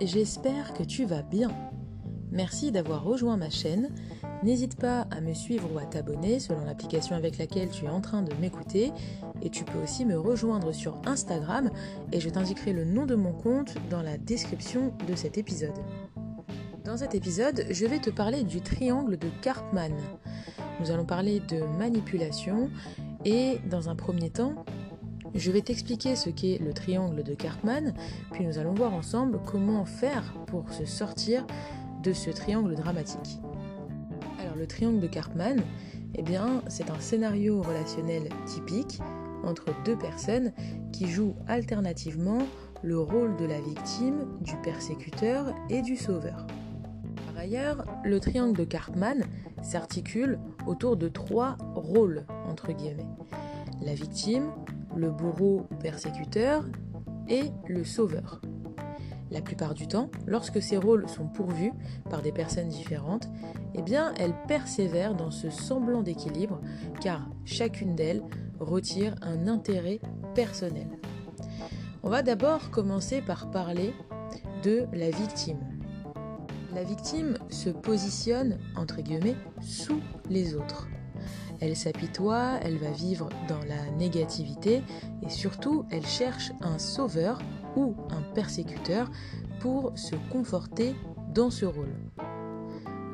j'espère que tu vas bien. Merci d'avoir rejoint ma chaîne. N'hésite pas à me suivre ou à t'abonner selon l'application avec laquelle tu es en train de m'écouter. Et tu peux aussi me rejoindre sur Instagram et je t'indiquerai le nom de mon compte dans la description de cet épisode. Dans cet épisode, je vais te parler du triangle de Karpman. Nous allons parler de manipulation et dans un premier temps, je vais t'expliquer ce qu'est le triangle de Karpman, puis nous allons voir ensemble comment faire pour se sortir de ce triangle dramatique. Alors le triangle de Karpman, eh bien, c'est un scénario relationnel typique entre deux personnes qui jouent alternativement le rôle de la victime, du persécuteur et du sauveur. Par ailleurs, le triangle de Karpman s'articule autour de trois rôles, entre guillemets. La victime, le bourreau persécuteur et le sauveur. La plupart du temps, lorsque ces rôles sont pourvus par des personnes différentes, eh bien, elles persévèrent dans ce semblant d'équilibre car chacune d'elles retire un intérêt personnel. On va d'abord commencer par parler de la victime. La victime se positionne, entre guillemets, sous les autres. Elle s'apitoie, elle va vivre dans la négativité et surtout elle cherche un sauveur ou un persécuteur pour se conforter dans ce rôle.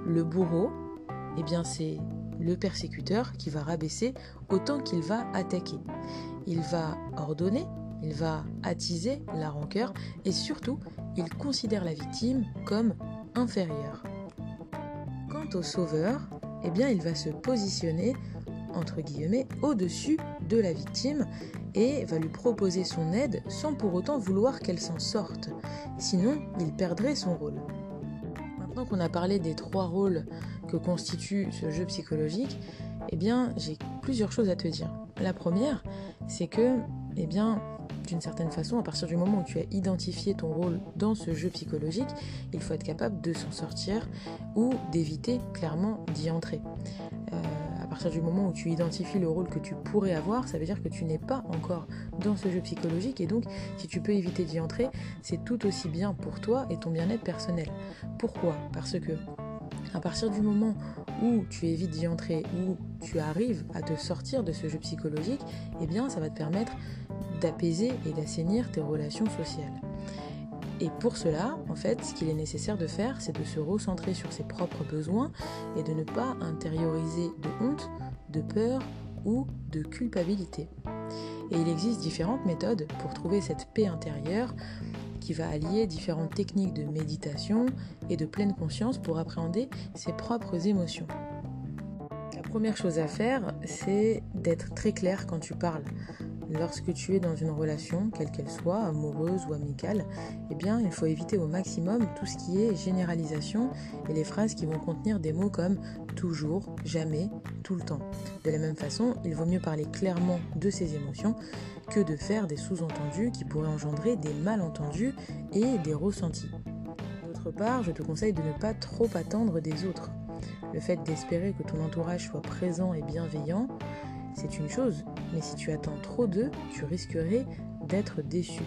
Le bourreau, eh bien c'est le persécuteur qui va rabaisser autant qu'il va attaquer. Il va ordonner, il va attiser la rancœur et surtout, il considère la victime comme inférieure. Quant au sauveur, eh bien il va se positionner entre guillemets, au-dessus de la victime et va lui proposer son aide sans pour autant vouloir qu'elle s'en sorte. Sinon, il perdrait son rôle. Maintenant qu'on a parlé des trois rôles que constitue ce jeu psychologique, eh bien, j'ai plusieurs choses à te dire. La première, c'est que, eh bien, d'une certaine façon, à partir du moment où tu as identifié ton rôle dans ce jeu psychologique, il faut être capable de s'en sortir ou d'éviter clairement d'y entrer. Euh, partir du moment où tu identifies le rôle que tu pourrais avoir, ça veut dire que tu n'es pas encore dans ce jeu psychologique et donc si tu peux éviter d'y entrer, c'est tout aussi bien pour toi et ton bien-être personnel. Pourquoi? Parce que à partir du moment où tu évites d'y entrer, où tu arrives à te sortir de ce jeu psychologique, eh bien ça va te permettre d'apaiser et d'assainir tes relations sociales. Et pour cela, en fait, ce qu'il est nécessaire de faire, c'est de se recentrer sur ses propres besoins et de ne pas intérioriser de honte, de peur ou de culpabilité. Et il existe différentes méthodes pour trouver cette paix intérieure qui va allier différentes techniques de méditation et de pleine conscience pour appréhender ses propres émotions. La première chose à faire, c'est d'être très clair quand tu parles. Lorsque tu es dans une relation, quelle qu'elle soit, amoureuse ou amicale, eh bien, il faut éviter au maximum tout ce qui est généralisation et les phrases qui vont contenir des mots comme toujours, jamais, tout le temps. De la même façon, il vaut mieux parler clairement de ses émotions que de faire des sous-entendus qui pourraient engendrer des malentendus et des ressentis. D'autre part, je te conseille de ne pas trop attendre des autres. Le fait d'espérer que ton entourage soit présent et bienveillant, c'est une chose, mais si tu attends trop d'eux, tu risquerais d'être déçu.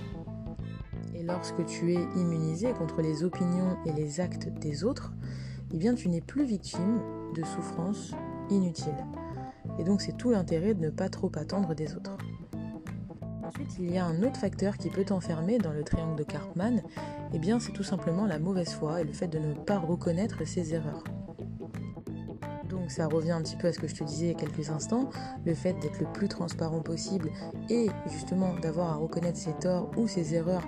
Et lorsque tu es immunisé contre les opinions et les actes des autres, eh tu n'es plus victime de souffrances inutiles. Et donc c'est tout l'intérêt de ne pas trop attendre des autres. Ensuite, il y a un autre facteur qui peut t'enfermer dans le triangle de Karpman, et eh bien c'est tout simplement la mauvaise foi et le fait de ne pas reconnaître ses erreurs ça revient un petit peu à ce que je te disais il y a quelques instants, le fait d'être le plus transparent possible et justement d'avoir à reconnaître ses torts ou ses erreurs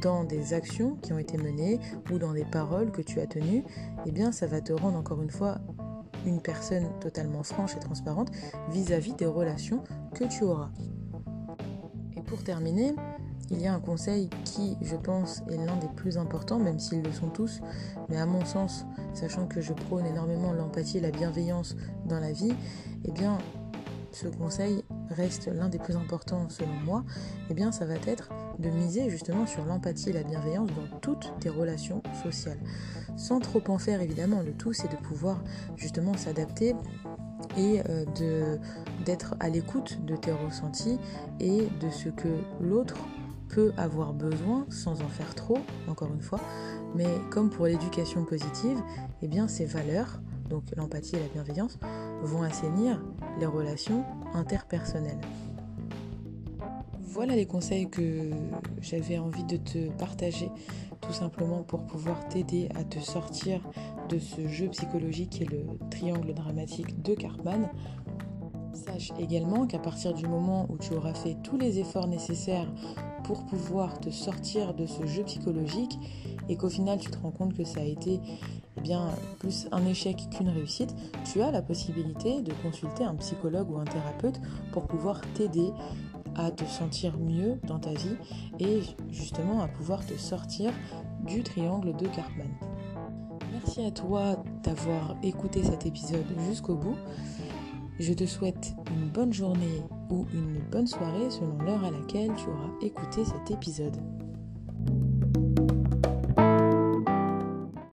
dans des actions qui ont été menées ou dans des paroles que tu as tenues, eh bien ça va te rendre encore une fois une personne totalement franche et transparente vis-à-vis -vis des relations que tu auras. Et pour terminer, il y a un conseil qui, je pense, est l'un des plus importants, même s'ils le sont tous, mais à mon sens, sachant que je prône énormément l'empathie et la bienveillance dans la vie, eh bien, ce conseil reste l'un des plus importants selon moi, eh bien, ça va être de miser justement sur l'empathie et la bienveillance dans toutes tes relations sociales. Sans trop en faire, évidemment, le tout, c'est de pouvoir justement s'adapter et euh, d'être à l'écoute de tes ressentis et de ce que l'autre peut avoir besoin sans en faire trop, encore une fois. Mais comme pour l'éducation positive, eh bien ces valeurs, donc l'empathie et la bienveillance, vont assainir les relations interpersonnelles. Voilà les conseils que j'avais envie de te partager, tout simplement pour pouvoir t'aider à te sortir de ce jeu psychologique qui est le triangle dramatique de Cartman. Sache également qu'à partir du moment où tu auras fait tous les efforts nécessaires pour pouvoir te sortir de ce jeu psychologique et qu'au final tu te rends compte que ça a été eh bien plus un échec qu'une réussite, tu as la possibilité de consulter un psychologue ou un thérapeute pour pouvoir t'aider à te sentir mieux dans ta vie et justement à pouvoir te sortir du triangle de Cartman. Merci à toi d'avoir écouté cet épisode jusqu'au bout. Je te souhaite une bonne journée ou une bonne soirée selon l'heure à laquelle tu auras écouté cet épisode.